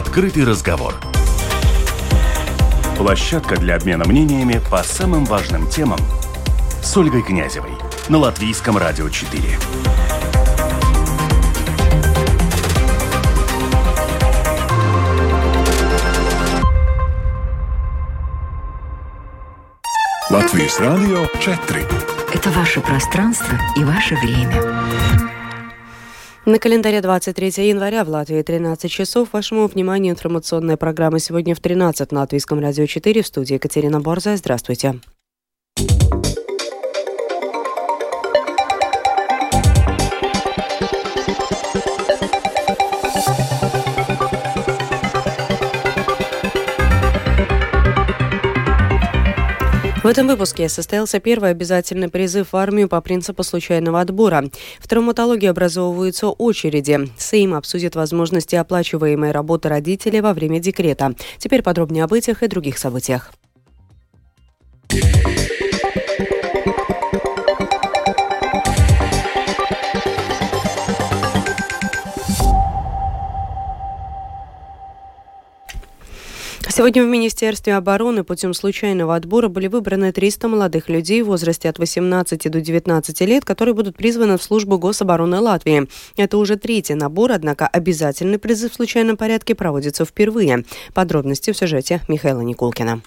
Открытый разговор. Площадка для обмена мнениями по самым важным темам с Ольгой Князевой на Латвийском радио 4. Латвийс радио 4. Это ваше пространство и ваше время. На календаре 23 января в Латвии 13 часов. Вашему вниманию информационная программа сегодня в 13 на Латвийском радио 4 в студии Екатерина Борзая. Здравствуйте. В этом выпуске состоялся первый обязательный призыв в армию по принципу случайного отбора. В травматологии образовываются очереди. Сейм обсудит возможности оплачиваемой работы родителей во время декрета. Теперь подробнее об этих и других событиях. Сегодня в Министерстве обороны путем случайного отбора были выбраны 300 молодых людей в возрасте от 18 до 19 лет, которые будут призваны в службу гособороны Латвии. Это уже третий набор, однако обязательный призыв в случайном порядке проводится впервые. Подробности в сюжете Михаила Никулкина.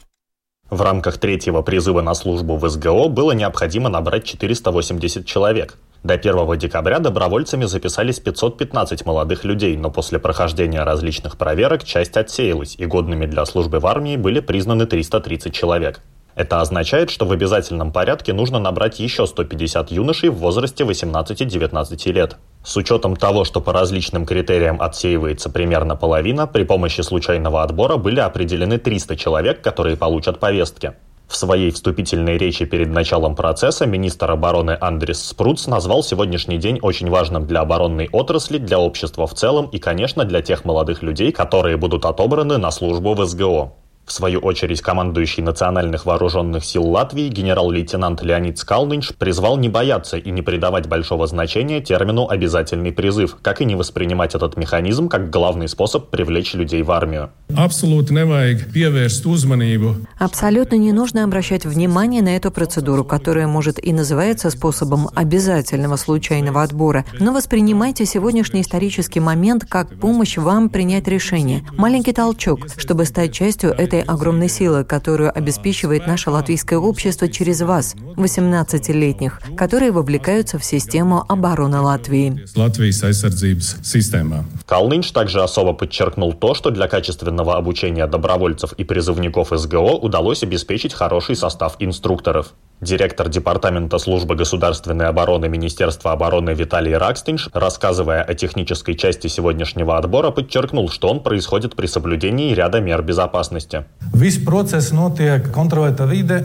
В рамках третьего призыва на службу в СГО было необходимо набрать 480 человек. До 1 декабря добровольцами записались 515 молодых людей, но после прохождения различных проверок часть отсеялась, и годными для службы в армии были признаны 330 человек. Это означает, что в обязательном порядке нужно набрать еще 150 юношей в возрасте 18-19 лет. С учетом того, что по различным критериям отсеивается примерно половина, при помощи случайного отбора были определены 300 человек, которые получат повестки. В своей вступительной речи перед началом процесса министр обороны Андрес Спруц назвал сегодняшний день очень важным для оборонной отрасли, для общества в целом и, конечно, для тех молодых людей, которые будут отобраны на службу в СГО. В свою очередь, командующий Национальных вооруженных сил Латвии генерал-лейтенант Леонид Скалнинш призвал не бояться и не придавать большого значения термину «обязательный призыв», как и не воспринимать этот механизм как главный способ привлечь людей в армию. Абсолютно не нужно обращать внимание на эту процедуру, которая может и называется способом обязательного случайного отбора, но воспринимайте сегодняшний исторический момент как помощь вам принять решение, маленький толчок, чтобы стать частью этой этой огромной силы, которую обеспечивает наше латвийское общество через вас, 18-летних, которые вовлекаются в систему обороны Латвии. Калнинч также особо подчеркнул то, что для качественного обучения добровольцев и призывников СГО удалось обеспечить хороший состав инструкторов. Директор Департамента службы государственной обороны Министерства обороны Виталий Ракстинш, рассказывая о технической части сегодняшнего отбора, подчеркнул, что он происходит при соблюдении ряда мер безопасности. Весь процесс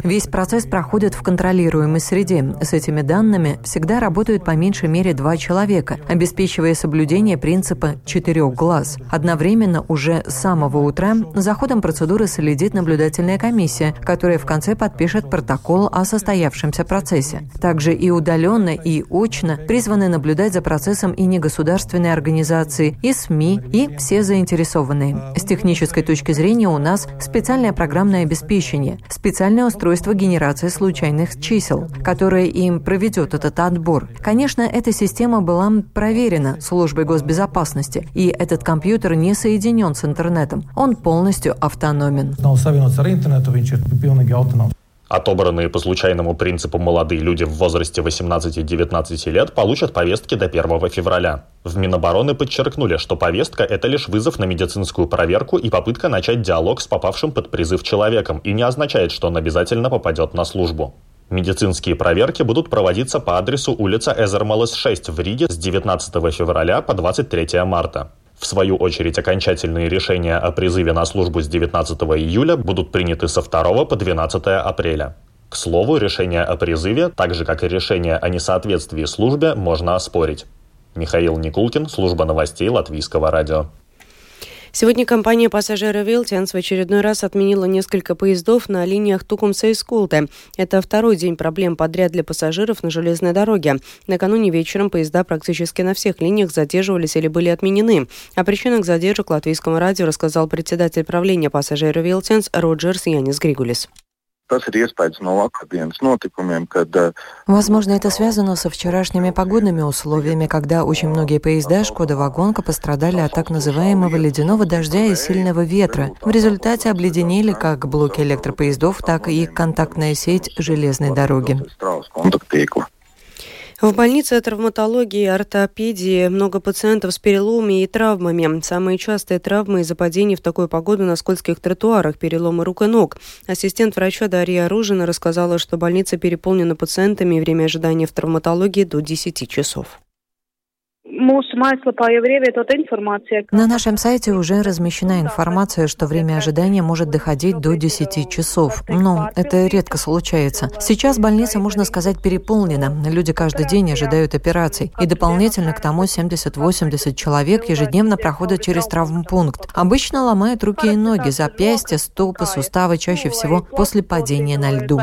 Весь процесс проходит в контролируемой среде. С этими данными всегда работают по меньшей мере два человека, обеспечивая соблюдение принципа четырех глаз. Одновременно уже с самого утра за ходом процедуры следит наблюдательная комиссия, которая в конце подпишет протокол о состоявшемся процессе. Также и удаленно, и очно призваны наблюдать за процессом и негосударственные организации, и СМИ, и все заинтересованные. С технической точки зрения у нас специальное программное обеспечение, специальное устройство генерации случайных чисел, которое им проведет этот отбор. Конечно, эта система была проверена службой госбезопасности, и этот компьютер не соединен с интернетом. Он полностью автономен. Отобранные по случайному принципу молодые люди в возрасте 18-19 лет получат повестки до 1 февраля. В Минобороны подчеркнули, что повестка – это лишь вызов на медицинскую проверку и попытка начать диалог с попавшим под призыв человеком и не означает, что он обязательно попадет на службу. Медицинские проверки будут проводиться по адресу улица Эзермалес 6 в Риге с 19 февраля по 23 марта. В свою очередь, окончательные решения о призыве на службу с 19 июля будут приняты со 2 по 12 апреля. К слову, решение о призыве, так же как и решение о несоответствии службе, можно оспорить. Михаил Никулкин, служба новостей Латвийского радио. Сегодня компания пассажира Вилтианс в очередной раз отменила несколько поездов на линиях Тукумса и Скулты. Это второй день проблем подряд для пассажиров на железной дороге. Накануне вечером поезда практически на всех линиях задерживались или были отменены. О причинах задержек латвийскому радио рассказал председатель правления пассажира Вилтианс Роджерс Янис Григулис. Tas ir iespējas no vakardienas notikumiem, kad... Возможно, это связано со вчерашними погодными условиями, когда очень многие поезда «Шкода Вагонка» пострадали от так называемого ледяного дождя и сильного ветра. В результате обледенели как блоки электропоездов, так и контактная сеть железной дороги. В больнице травматологии и ортопедии много пациентов с переломами и травмами. Самые частые травмы из-за падений в такую погоду на скользких тротуарах, переломы рук и ног. Ассистент врача Дарья Оружина рассказала, что больница переполнена пациентами и время ожидания в травматологии до 10 часов. На нашем сайте уже размещена информация, что время ожидания может доходить до 10 часов. Но это редко случается. Сейчас больница, можно сказать, переполнена. Люди каждый день ожидают операций. И дополнительно к тому 70-80 человек ежедневно проходят через травмпункт. Обычно ломают руки и ноги, запястья, стопы, суставы, чаще всего после падения на льду.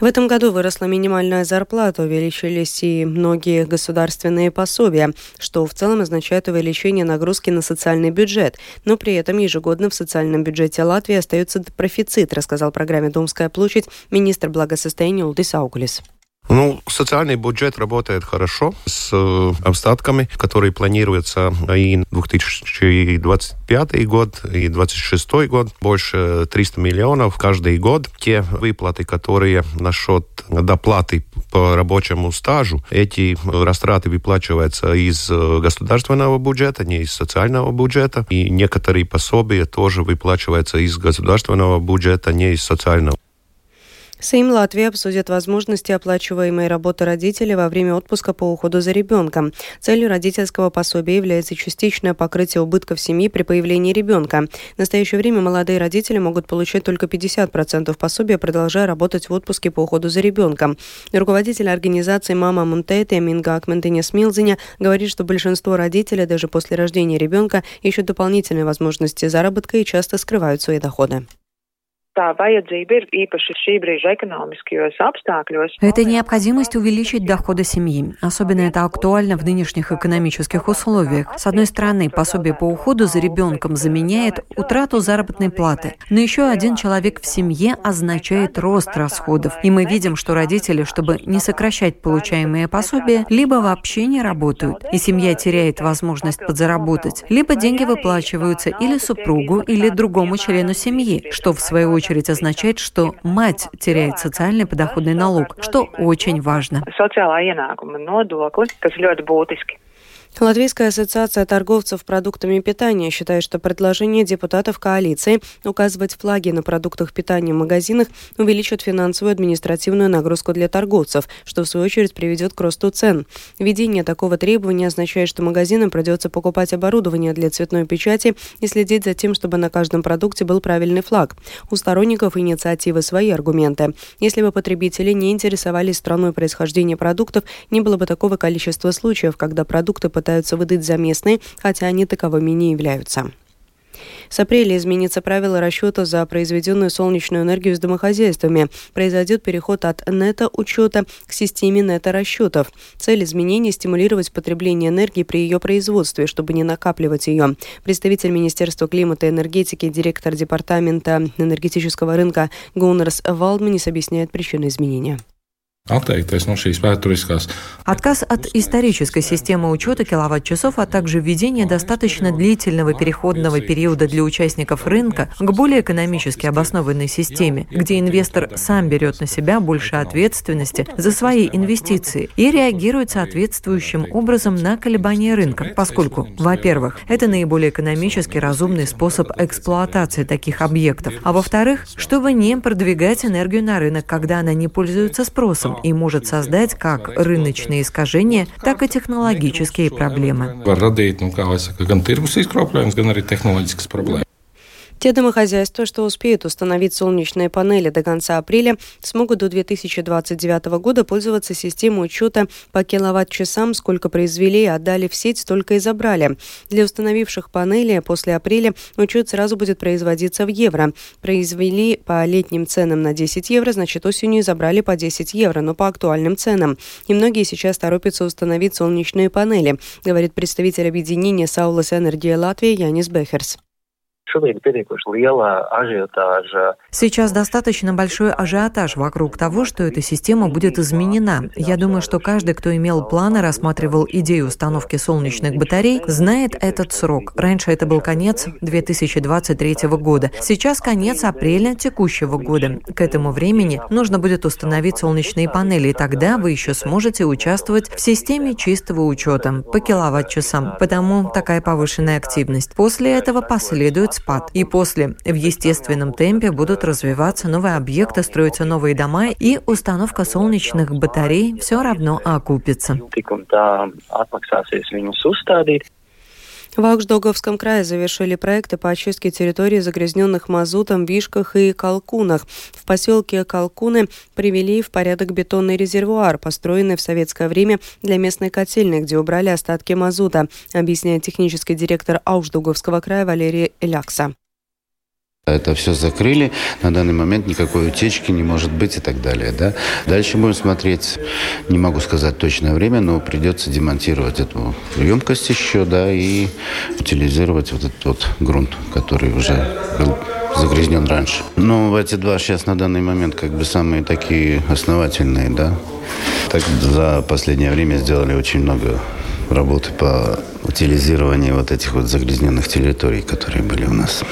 В этом году выросла минимальная зарплата, увеличились и многие государственные пособия, что в целом означает увеличение нагрузки на социальный бюджет. Но при этом ежегодно в социальном бюджете Латвии остается профицит, рассказал программе «Домская площадь» министр благосостояния Улдис Аугулис. Ну, социальный бюджет работает хорошо с э, остатками, которые планируются и 2025 год, и 2026 год. Больше 300 миллионов каждый год. Те выплаты, которые насчет доплаты по рабочему стажу, эти растраты выплачиваются из э, государственного бюджета, не из социального бюджета. И некоторые пособия тоже выплачиваются из государственного бюджета, не из социального. Сейм Латвии обсудит возможности оплачиваемой работы родителей во время отпуска по уходу за ребенком. Целью родительского пособия является частичное покрытие убытков семьи при появлении ребенка. В настоящее время молодые родители могут получать только 50% пособия, продолжая работать в отпуске по уходу за ребенком. Руководитель организации «Мама Мунтейте» Минга Акментинес Милзиня говорит, что большинство родителей даже после рождения ребенка ищут дополнительные возможности заработка и часто скрывают свои доходы tā. Это необходимость увеличить доходы семьи. Особенно это актуально в нынешних экономических условиях. С одной стороны, пособие по уходу за ребенком заменяет утрату заработной платы. Но еще один человек в семье означает рост расходов. И мы видим, что родители, чтобы не сокращать получаемые пособия, либо вообще не работают, и семья теряет возможность подзаработать, либо деньги выплачиваются или супругу, или другому члену семьи, что в свою очередь очередь означает, что мать теряет социальный подоходный налог, что очень важно. Латвийская ассоциация торговцев продуктами питания считает, что предложение депутатов коалиции указывать флаги на продуктах питания в магазинах увеличит финансовую административную нагрузку для торговцев, что в свою очередь приведет к росту цен. Введение такого требования означает, что магазинам придется покупать оборудование для цветной печати и следить за тем, чтобы на каждом продукте был правильный флаг. У сторонников инициативы свои аргументы. Если бы потребители не интересовались страной происхождения продуктов, не было бы такого количества случаев, когда продукты под пытаются выдать за местные, хотя они таковыми не являются. С апреля изменится правило расчета за произведенную солнечную энергию с домохозяйствами. Произойдет переход от нето-учета к системе нето-расчетов. Цель изменений – стимулировать потребление энергии при ее производстве, чтобы не накапливать ее. Представитель Министерства климата и энергетики, директор департамента энергетического рынка Гуннерс Валдманис объясняет причины изменения. Отказ от исторической системы учета киловатт-часов, а также введение достаточно длительного переходного периода для участников рынка к более экономически обоснованной системе, где инвестор сам берет на себя больше ответственности за свои инвестиции и реагирует соответствующим образом на колебания рынка, поскольку, во-первых, это наиболее экономически разумный способ эксплуатации таких объектов, а во-вторых, чтобы не продвигать энергию на рынок, когда она не пользуется спросом, и может создать как рыночные искажения, так и технологические проблемы. Те домохозяйства, что успеют установить солнечные панели до конца апреля, смогут до 2029 года пользоваться системой учета по киловатт-часам, сколько произвели и отдали в сеть, столько и забрали. Для установивших панели после апреля учет сразу будет производиться в евро. Произвели по летним ценам на 10 евро, значит осенью забрали по 10 евро, но по актуальным ценам. И многие сейчас торопятся установить солнечные панели, говорит представитель объединения Саулас Энергия Латвии Янис Бехерс. Сейчас достаточно большой ажиотаж вокруг того, что эта система будет изменена. Я думаю, что каждый, кто имел планы, рассматривал идею установки солнечных батарей, знает этот срок. Раньше это был конец 2023 года. Сейчас конец апреля текущего года. К этому времени нужно будет установить солнечные панели, и тогда вы еще сможете участвовать в системе чистого учета по киловатт-часам. Потому такая повышенная активность. После этого последует спад. И после в естественном темпе будут развиваться новые объекты, строятся новые дома, и установка солнечных батарей все равно окупится. В Аукшдоговском крае завершили проекты по очистке территории загрязненных мазутом, вишках и колкунах. В поселке Колкуны привели в порядок бетонный резервуар, построенный в советское время для местной котельной, где убрали остатки мазута, объясняет технический директор Аукшдоговского края Валерий Элякса. Это все закрыли, на данный момент никакой утечки не может быть и так далее. Да? Дальше будем смотреть, не могу сказать точное время, но придется демонтировать эту емкость еще, да, и утилизировать вот этот вот грунт, который уже был загрязнен раньше. Ну, эти два сейчас на данный момент как бы самые такие основательные, да. Так за последнее время сделали очень много работы по утилизированию вот этих вот загрязненных территорий, которые были у нас.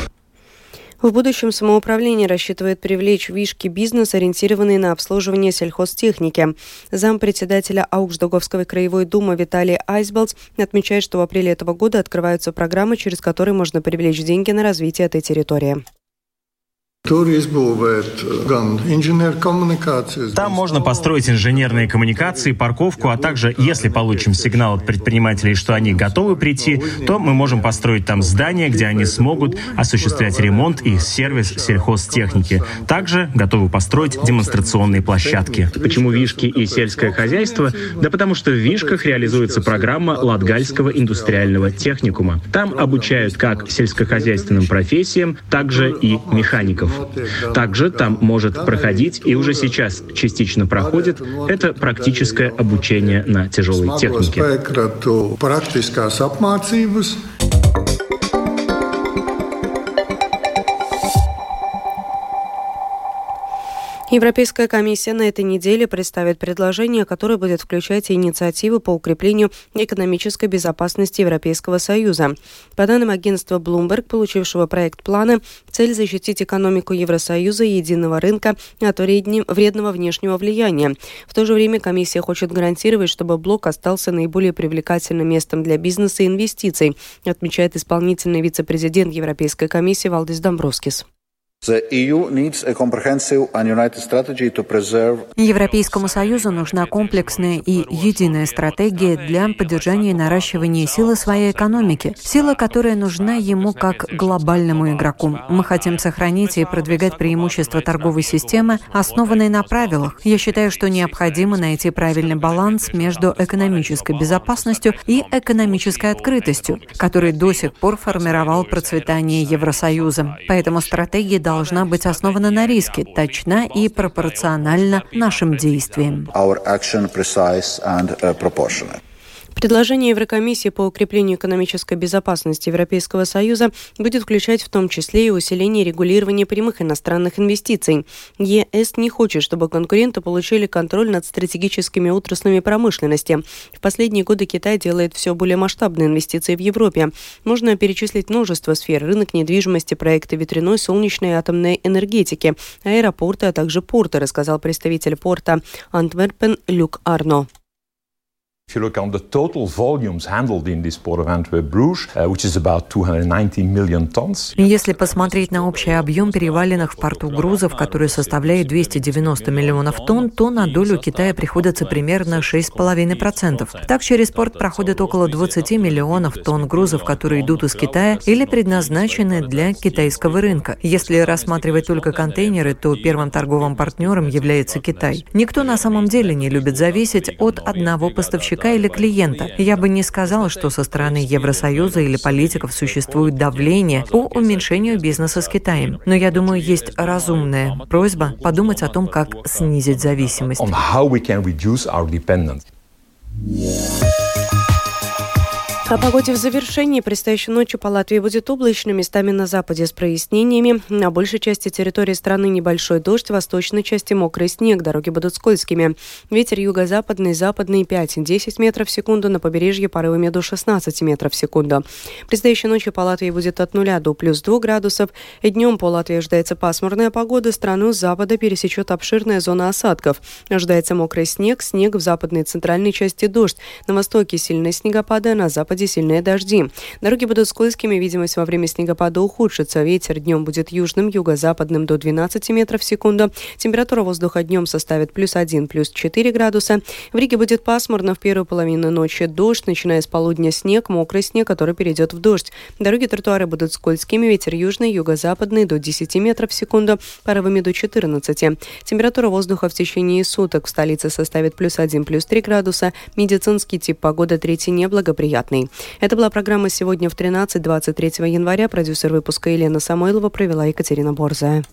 В будущем самоуправление рассчитывает привлечь вишки бизнес, ориентированный на обслуживание сельхозтехники. Зампредседателя Аукшдоговской краевой думы Виталий Айсбелц отмечает, что в апреле этого года открываются программы, через которые можно привлечь деньги на развитие этой территории. Там можно построить инженерные коммуникации, парковку, а также, если получим сигнал от предпринимателей, что они готовы прийти, то мы можем построить там здание, где они смогут осуществлять ремонт и сервис сельхозтехники. Также готовы построить демонстрационные площадки. Почему Вишки и сельское хозяйство? Да потому что в Вишках реализуется программа Латгальского индустриального техникума. Там обучают как сельскохозяйственным профессиям, также и механиков. Также там может проходить и уже сейчас частично проходит это практическое обучение на тяжелой технике. Европейская комиссия на этой неделе представит предложение, которое будет включать инициативы по укреплению экономической безопасности Европейского Союза. По данным агентства Bloomberg, получившего проект плана, цель защитить экономику Евросоюза и единого рынка от вредного внешнего влияния. В то же время комиссия хочет гарантировать, чтобы блок остался наиболее привлекательным местом для бизнеса и инвестиций, отмечает исполнительный вице-президент Европейской комиссии Валдис Домбровскис. Европейскому Союзу нужна комплексная и единая стратегия для поддержания и наращивания силы своей экономики, сила, которая нужна ему как глобальному игроку. Мы хотим сохранить и продвигать преимущества торговой системы, основанной на правилах. Я считаю, что необходимо найти правильный баланс между экономической безопасностью и экономической открытостью, который до сих пор формировал процветание Евросоюза. Поэтому стратегия должна должна быть основана на риске, точна и пропорциональна нашим действиям. Предложение Еврокомиссии по укреплению экономической безопасности Европейского Союза будет включать в том числе и усиление регулирования прямых иностранных инвестиций. ЕС не хочет, чтобы конкуренты получили контроль над стратегическими отраслями промышленности. В последние годы Китай делает все более масштабные инвестиции в Европе. Можно перечислить множество сфер – рынок недвижимости, проекты ветряной, солнечной и атомной энергетики, аэропорты, а также порты, рассказал представитель порта Антверпен Люк Арно. If you look on the total volumes handled in this port of Antwerp-Bruges, uh, which is about 290 million tons. Если посмотреть на общий объем переваленных в порту грузов, который составляет 290 миллионов тонн, то на долю Китая приходится примерно 6,5%. Так, через порт проходит около 20 миллионов тонн грузов, которые идут из Китая или предназначены для китайского рынка. Если рассматривать только контейнеры, то первым торговым партнером является Китай. Никто на самом деле не любит зависеть от одного поставщика поставщика или клиента. Я бы не сказала, что со стороны Евросоюза или политиков существует давление по уменьшению бизнеса с Китаем. Но я думаю, есть разумная просьба подумать о том, как снизить зависимость. О погоде в завершении. Предстоящей ночью по Латвии будет облачно, местами на западе с прояснениями. На большей части территории страны небольшой дождь, в восточной части мокрый снег, дороги будут скользкими. Ветер юго-западный, западный 5-10 метров в секунду, на побережье порывами до 16 метров в секунду. Предстоящей ночью по Латвии будет от 0 до плюс 2 градусов. И днем по Латвии ожидается пасмурная погода, страну с запада пересечет обширная зона осадков. Ожидается мокрый снег, снег в западной и центральной части дождь. На востоке сильные снегопады, на западе западе сильные дожди. Дороги будут скользкими, видимость во время снегопада ухудшится. Ветер днем будет южным, юго-западным до 12 метров в секунду. Температура воздуха днем составит плюс 1, плюс 4 градуса. В Риге будет пасмурно в первую половину ночи дождь, начиная с полудня снег, мокрый снег, который перейдет в дождь. Дороги тротуары будут скользкими, ветер южный, юго-западный до 10 метров в секунду, порывами до 14. Температура воздуха в течение суток в столице составит плюс 1, плюс 3 градуса. Медицинский тип погоды третий неблагоприятный. Это была программа «Сегодня в 13-23 января». Продюсер выпуска Елена Самойлова провела Екатерина Борзая.